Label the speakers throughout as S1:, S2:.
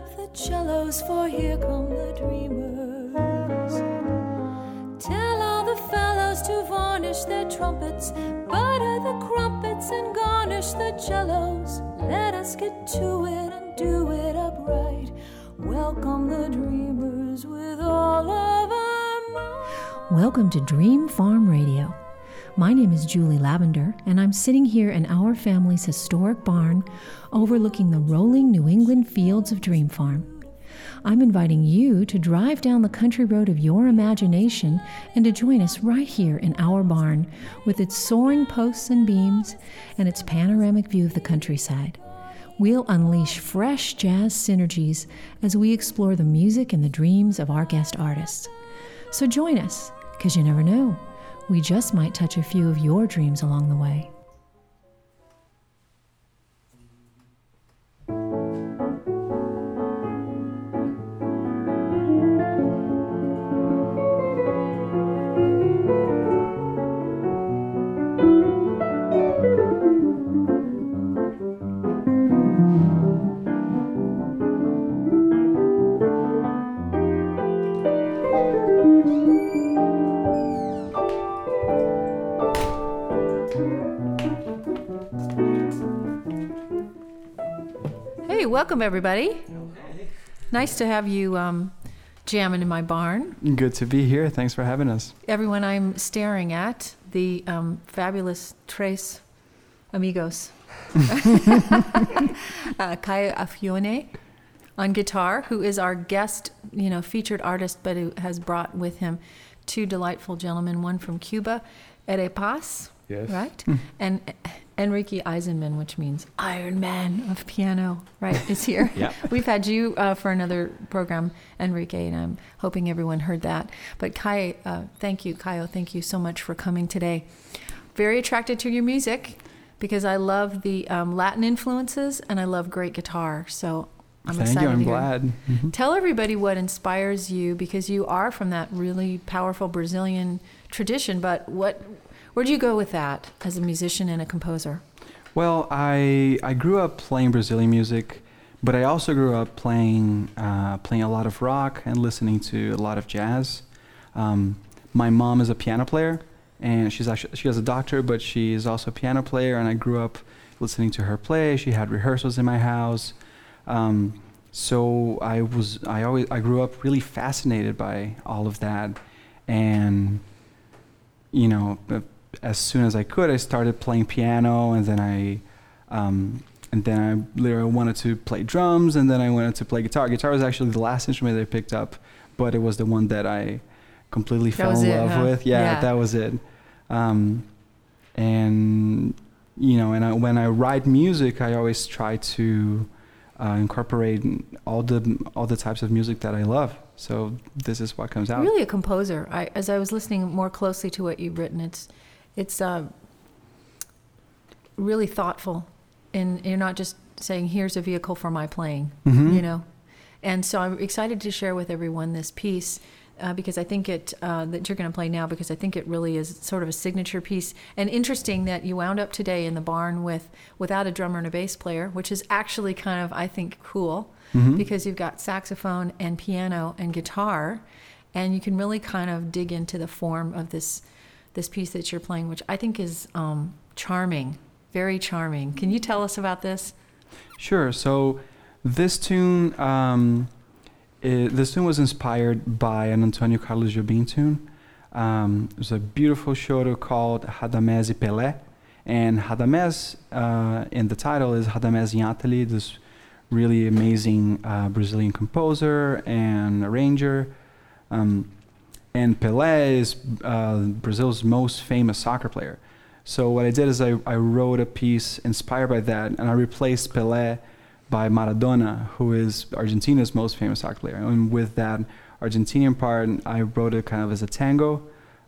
S1: Up the cellos, for here come the dreamers. Tell all the fellows to varnish their trumpets, butter the crumpets, and garnish the cellos. Let us get to it and do it upright. Welcome the dreamers with all of our might.
S2: Welcome to Dream Farm Radio. My name is Julie Lavender, and I'm sitting here in our family's historic barn overlooking the rolling New England fields of Dream Farm. I'm inviting you to drive down the country road of your imagination and to join us right here in our barn with its soaring posts and beams and its panoramic view of the countryside. We'll unleash fresh jazz synergies as we explore the music and the dreams of our guest artists. So join us, because you never know. We just might touch a few of your dreams along the way.
S3: Welcome everybody. Nice to have you um, jamming in my barn.
S4: Good to be here. Thanks for having us.
S3: Everyone I'm staring at, the um, fabulous Tres Amigos. uh, Caio Afiune on guitar, who is our guest, you know, featured artist, but who has brought with him two delightful gentlemen, one from Cuba, Ere Paz,
S4: Yes.
S3: right? And Enrique Eisenman, which means Iron Man of piano, right, is here.
S4: Yeah.
S3: We've had you uh, for another program, Enrique, and I'm hoping everyone heard that. But Kai, uh, thank you, Caio, thank you so much for coming today. Very attracted to your music because I love the um, Latin influences and I love great guitar. So I'm
S4: Thank
S3: excited
S4: you. I'm
S3: to hear.
S4: glad. Mhm.
S3: Tell everybody what inspires you because you are from that really powerful Brazilian tradition. But what, where do you go with that as a musician and a composer?
S4: Well, I I grew up playing Brazilian music, but I also grew up playing uh, playing a lot of rock and listening to a lot of jazz. Um, my mom is a piano player, and she's actually she has a doctor, but she's also a piano player. And I grew up listening to her play. She had rehearsals in my house. Um, so I was I always I grew up really fascinated by all of that, and you know, b- as soon as I could, I started playing piano, and then I, um, and then I literally wanted to play drums, and then I wanted to play guitar. Guitar was actually the last instrument that I picked up, but it was the one that I completely fell in
S3: it,
S4: love
S3: huh?
S4: with. Yeah,
S3: Yeah.
S4: that was it. Um, and you know, and I, when I write music, I always try to uh, incorporate all the all the types of music that I love. So this is what comes out.
S3: Really a composer. I, as I was listening more closely to what you've written, it's it's uh, really thoughtful, and you're not just saying here's a vehicle for my playing,
S4: Mhm.
S3: you know. And so I'm excited to share with everyone this piece. Uh, because I think it uh, that you're going to play now because I think it really is sort of a signature piece and interesting that you wound up today in the barn with without a drummer and a bass player, which is actually kind of I think cool
S4: Mhm.
S3: because you've got saxophone and piano and guitar and you can really kind of dig into the form of this
S2: this piece that you're playing, which I think is um, charming, very charming. Can you tell us about this?
S4: Sure. So this tune, um, it, this tune was inspired by an Antonio Carlos Jobim tune. Um, it was a beautiful choro called Radamés e Pelé, and Radamés uh, in the title is Radamés Gnattali, this really amazing uh, Brazilian composer and arranger. Um, and Pelé is uh, Brazil's most famous soccer player. So what I did is I, I wrote a piece inspired by that, and I replaced Pelé by Maradona, who is Argentina's most famous soccer player. And with that Argentinian part, I wrote it kind of as a tango,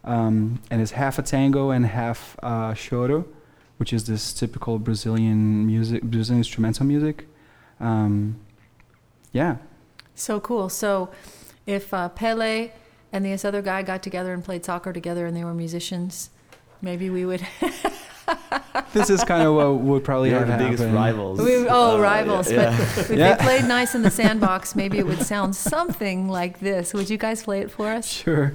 S4: um, and it's half a tango and half uh, choro, which is this typical Brazilian music, Brazilian instrumental music. Um, yeah.
S2: So cool. So if uh, Pele and this other guy got together and played soccer together and they were musicians, maybe we would.
S4: this is kind of what would probably
S5: We
S4: have
S5: are the biggest
S4: happened.
S5: rivals.
S2: We, oh,
S5: Uh,
S2: rivals.
S5: yeah.
S2: But if
S4: Yeah.
S2: they played nice in the sandbox, maybe it would sound something like this. Would you guys play it for us?
S4: Sure.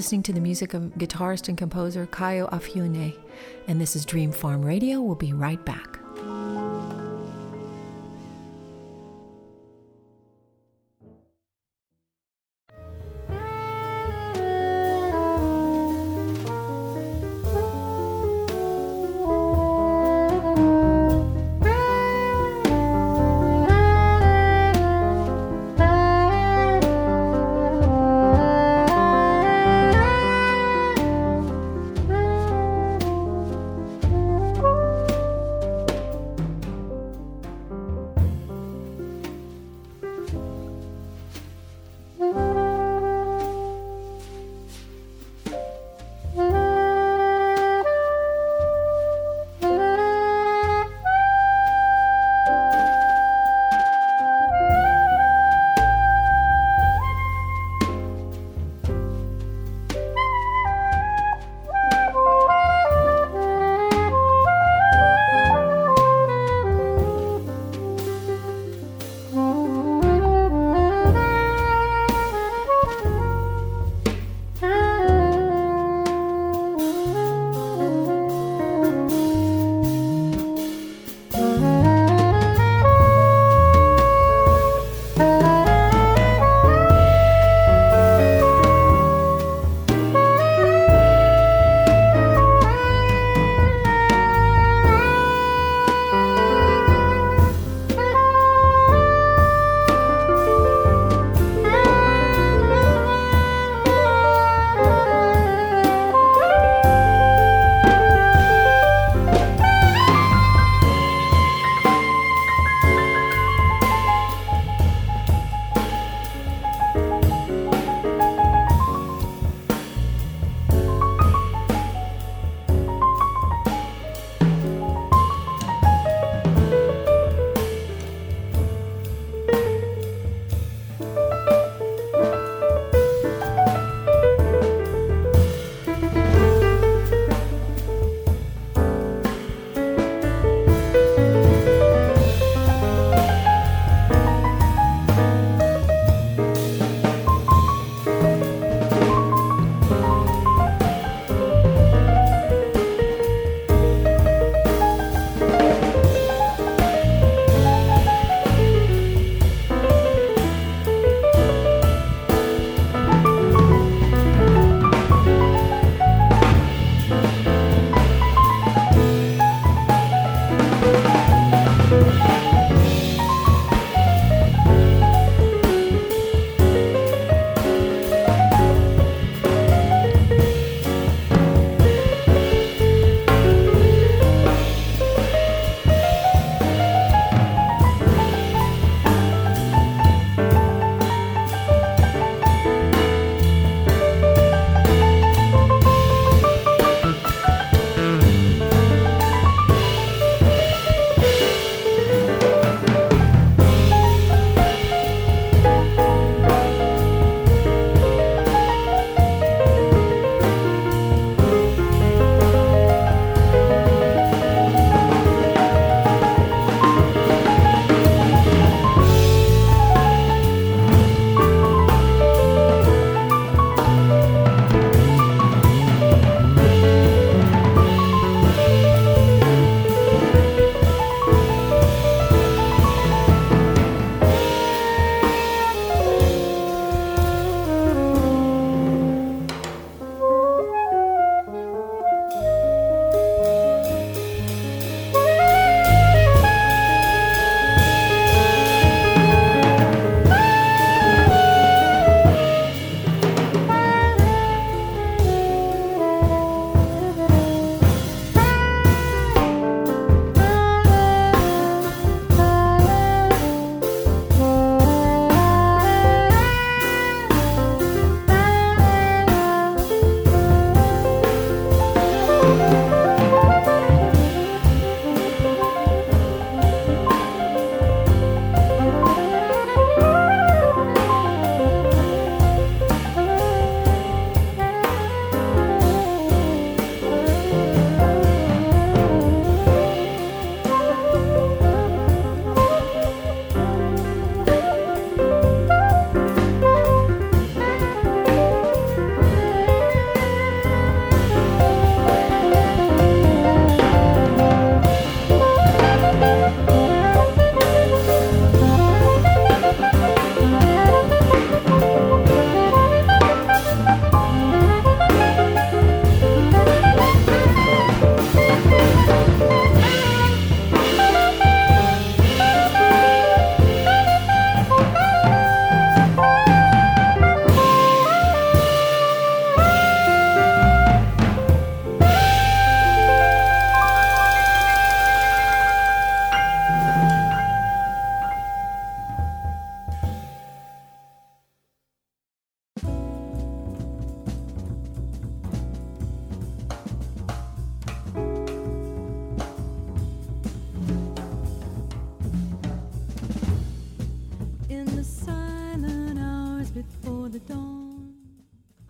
S2: Listening to the music of guitarist and composer Caio Afiune, and this is Dream Farm Radio. We'll be right back.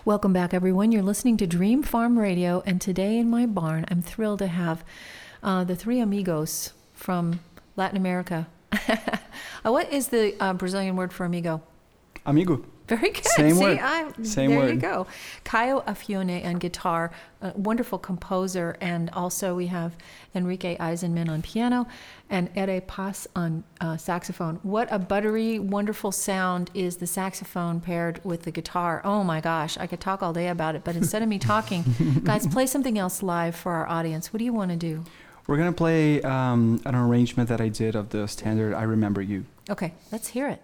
S2: Welcome back, everyone. You're listening to Dream Farm Radio, and today in my barn, I'm thrilled to have uh, the three amigos from Latin America. Uh, what is the uh, Brazilian word for amigo?
S4: Amigo.
S2: Very good.
S4: Same
S2: See,
S4: word.
S2: I,
S4: Same
S2: there you go. Caio Afiune on guitar, a wonderful composer, and also we have Enrique Eisenman on piano and Ere Paz on uh, saxophone. What a buttery, wonderful sound is the saxophone paired with the guitar. Oh my gosh, I could talk all day about it, but instead of me talking, guys, play something else live for our audience. What do you want to do?
S4: We're gonna play um, an arrangement that I did of the standard "I Remember You."
S2: Okay, let's hear it.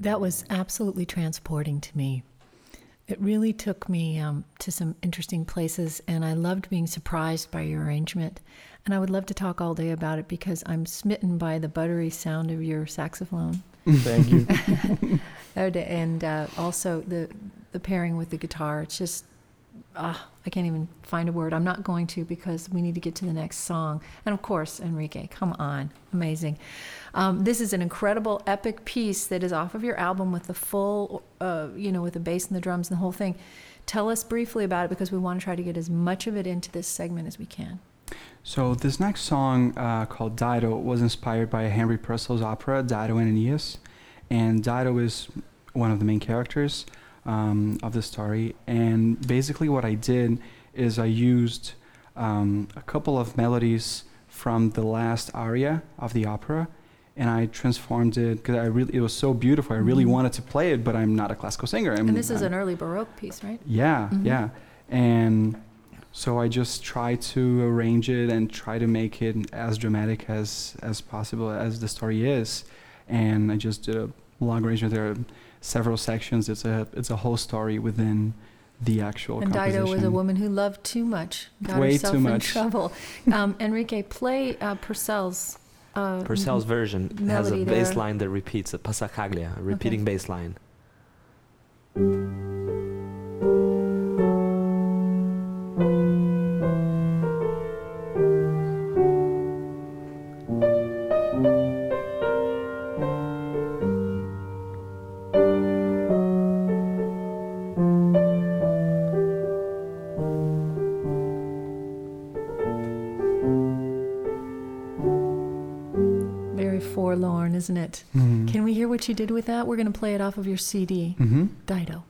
S2: That was absolutely transporting to me. It really took me um, to some interesting places, and I loved being surprised by your arrangement. And I would love to talk all day about it because I'm smitten by the buttery sound of your saxophone.
S5: Thank you.
S2: and uh, also the the pairing with the guitar. It's just ah, I can't even find a word. I'm not going to because we need to get to the next song. And of course, Enrique, come on, amazing. Um, this is an incredible, epic piece that is off of your album with the full, uh, you know, with the bass and the drums and the whole thing. Tell us briefly about it because we want to try to get as much of it into this segment as we can.
S4: So this next song uh, called Dido was inspired by Henry Purcell's opera Dido and Aeneas, and Dido is one of the main characters um, of the story. And basically, what I did is I used um, a couple of melodies from the last aria of the opera, and I transformed it because I really it was so beautiful. I really mm-hmm. wanted to play it, but I'm not a classical singer. I'm,
S2: and this is
S4: I'm,
S2: an early Baroque piece, right?
S4: Yeah, mm-hmm. yeah, and so I just try to arrange it and try to make it as dramatic as as possible as the story is, and I just did a long arrangement there several sections. It's a it's a whole story within the actual.
S2: And
S4: Dido
S2: was a woman who loved too much, got
S4: Way
S2: herself
S4: too much.
S2: in trouble. Um, Enrique, play uh, Purcell's. Uh,
S5: Purcell's version has a bass line that repeats a passacaglia, a repeating
S2: okay.
S5: bass line.
S2: It? Mm-hmm. Can we hear what you did with that? We're going to play it off of your CD,
S4: mm-hmm.
S2: Dido.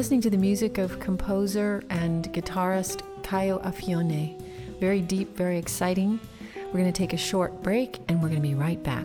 S2: Listening to the music of composer and guitarist Caio Afiune. Very deep, very exciting. We're going to take a short break and we're going to be right back.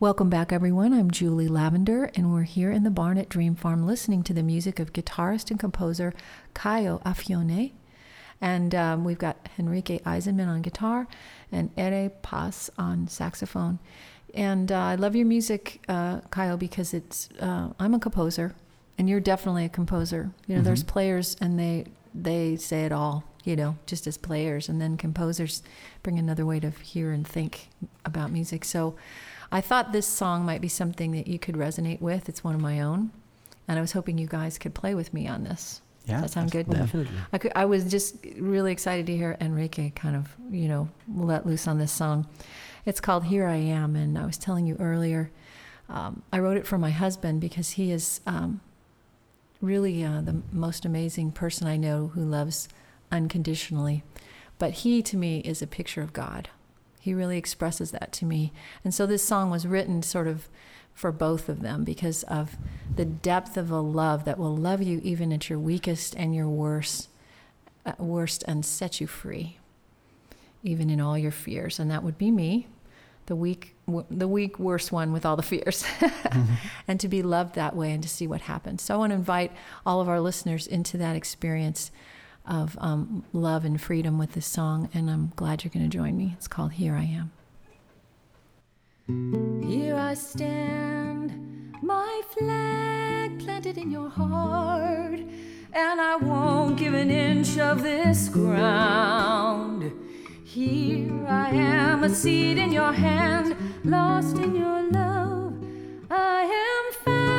S2: Welcome back, everyone. I'm Julie Lavender, and we're here in the barn at Dream Farm listening to the music of guitarist and composer Caio Afiune. And um, we've got Henrique Eisenmann on guitar and Ere Paz on saxophone. And uh, I love your music, uh, Caio, because it's uh, I'm a composer, and you're definitely a composer. You know, mm-hmm. there's players, and they they say it all. You know, just as players, and then composers bring another way to hear and think about music. So I thought this song might be something that you could resonate with. It's one of my own, and I was hoping you guys could play with me on this.
S4: Yeah,
S2: Does that sound good?
S5: Definitely.
S2: I, could, I was just really excited to hear Henrique kind of, you know, let loose on this song. It's called Here I Am, and I was telling you earlier, um, I wrote it for my husband because he is um, really uh, the most amazing person I know who loves unconditionally. But he, to me, is a picture of God. He really expresses that to me. And so this song was written sort of for both of them because of the depth of a love that will love you even at your weakest and your worst, uh, worst and set you free, even in all your fears. And that would be me, the weak, w- the weak, worst one with all the fears, mm-hmm. and to be loved that way and to see what happens. So I want to invite all of our listeners into that experience of um, love and freedom with this song, and I'm glad you're going to join me. It's called Here I Am.
S1: Here I stand, my flag planted in your heart, and I won't give an inch of this ground. Here I am, a seed in your hand, lost in your love. I am found.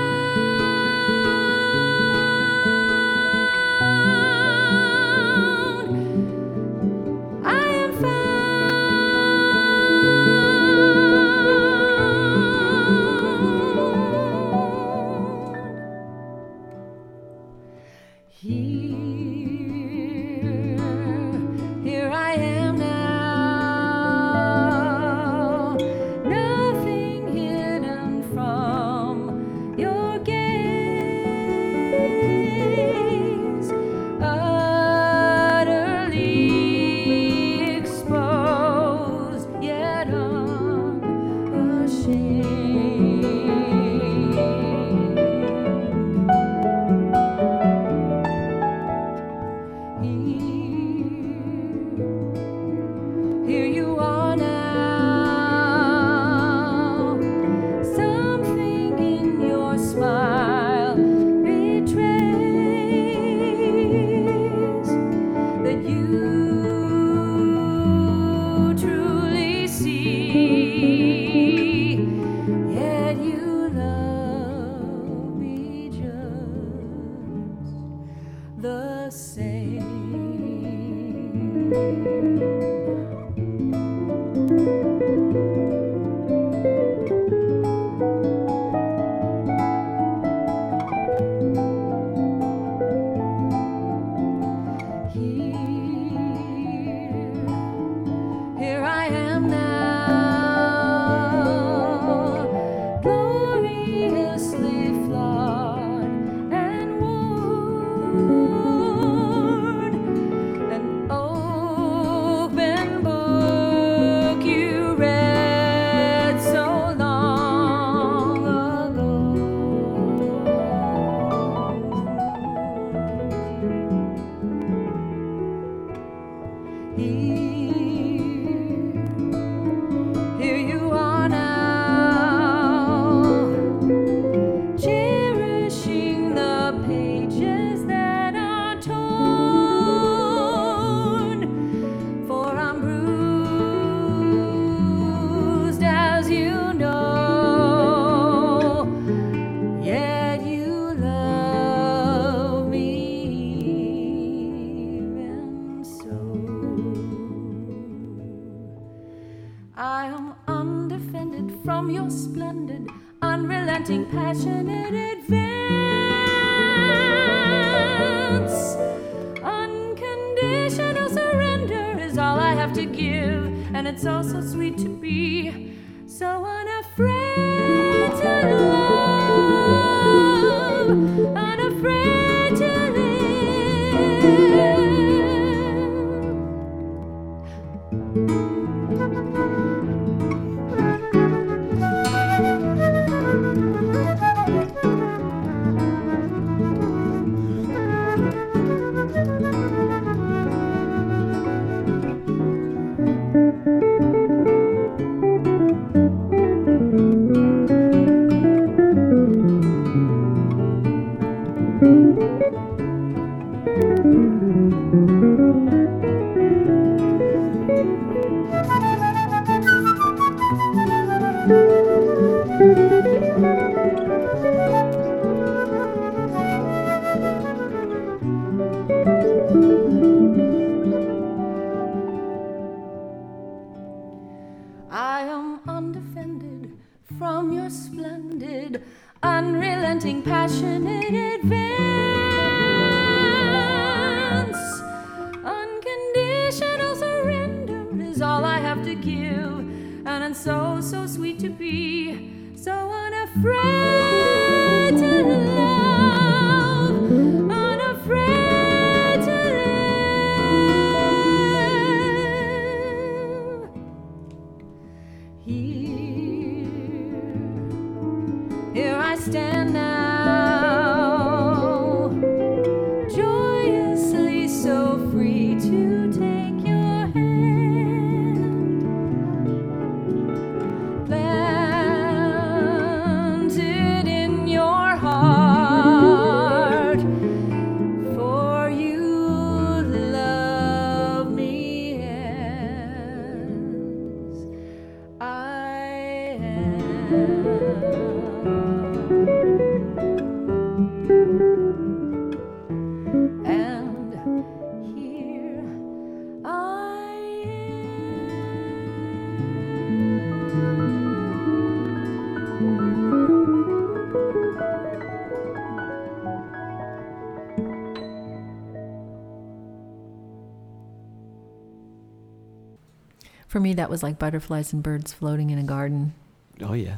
S1: For me,
S2: that was like butterflies and birds floating in a garden.
S5: Oh yeah.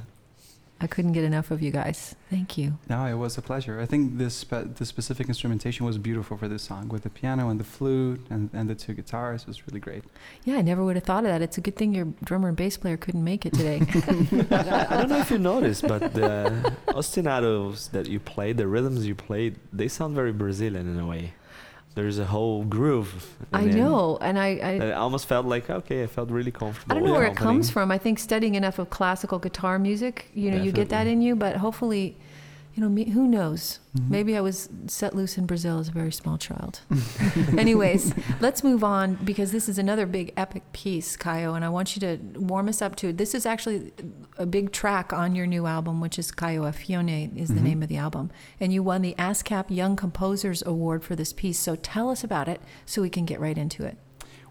S2: I couldn't get enough of you guys. Thank you.
S4: No, it was a pleasure. I think this spe- the specific instrumentation was beautiful for this song with the piano and the flute and, and the two guitars. It was really great.
S2: Yeah, I never would have thought of that. It's a good thing your drummer and bass player couldn't make it today.
S5: I, I don't know if you noticed, but the ostinatos that you played, the rhythms you played, they sound very Brazilian in a way. There's a whole groove.
S2: I know, and I, I
S5: almost felt like okay, I felt really comfortable.
S2: I don't know where it comes from. I think studying enough of classical guitar music, you know, you get that in you. But hopefully, you know, who knows?
S4: Mhm.
S2: Maybe I was set loose in Brazil as a very small child. Anyways, let's move on because this is another big epic piece, Caio, and I want you to warm us up to it. This is actually a big track on your new album, which is Caio Afiune is the
S4: Mhm.
S2: name of the album, and you won the ASCAP Young Composers Award for this piece. So tell us about it so we can get right into it.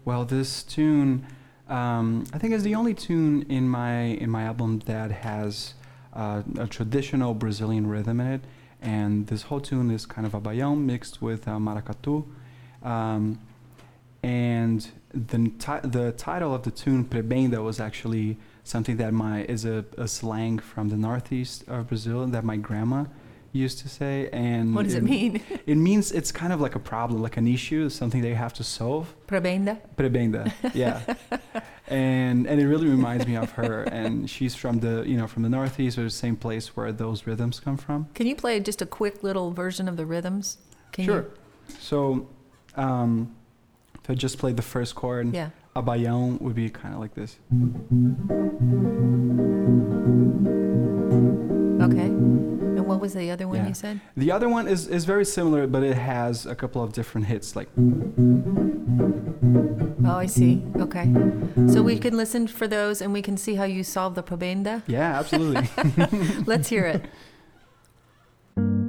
S4: Well, this tune, um, I think, is the only tune in my in my album that has uh, a traditional Brazilian rhythm in it, and this whole tune is kind of a baião mixed with uh, maracatu, um, and the ti- the title of the tune prebenda was actually something that my is a, a slang from the northeast of Brazil that my grandma used to say, and
S2: What does it mean?
S4: It means it's kind of like a problem, like an issue, something they have to solve.
S2: Prebenda?
S4: Prebenda, yeah. and and it really reminds me of her. And she's from the you know from the northeast, or the same place where those rhythms come from.
S2: Can you play just a quick little version of the rhythms? Can
S4: sure. So, um, if I just play the first chord,
S2: Yeah.
S4: a would be kind of like this.
S2: Okay. And what was the other one
S4: Yeah.
S2: you said?
S4: The other one is is very similar, but it has a couple of different hits, like.
S2: Oh, I see. Okay. So we can listen for those and we can see how you solve the prebenda.
S4: Yeah, absolutely.
S2: Let's hear it.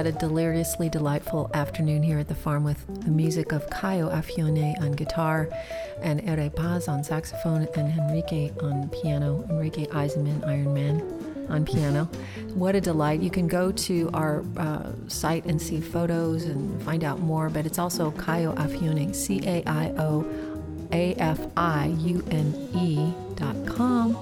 S2: had a deliriously delightful afternoon here at the farm with the music of Caio Afiune on guitar and Ere Paz on saxophone and Henrique on piano, Henrique Eisenmann, Iron Man on piano. What a delight. You can go to our uh, site and see photos and find out more, but it's also Caio Afiune, C A I O A F I U N E dot com.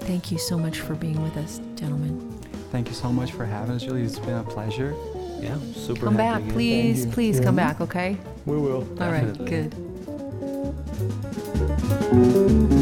S2: Thank you so much for being with us, gentlemen.
S4: Thank you so much for having us, Julie. It's been a pleasure.
S5: Yeah, super
S2: Come
S5: happy
S2: back,
S5: again.
S2: please,
S4: you.
S2: please come back, okay?
S5: We will.
S2: All right,
S5: definitely.
S2: good.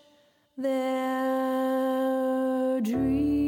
S6: their dreams.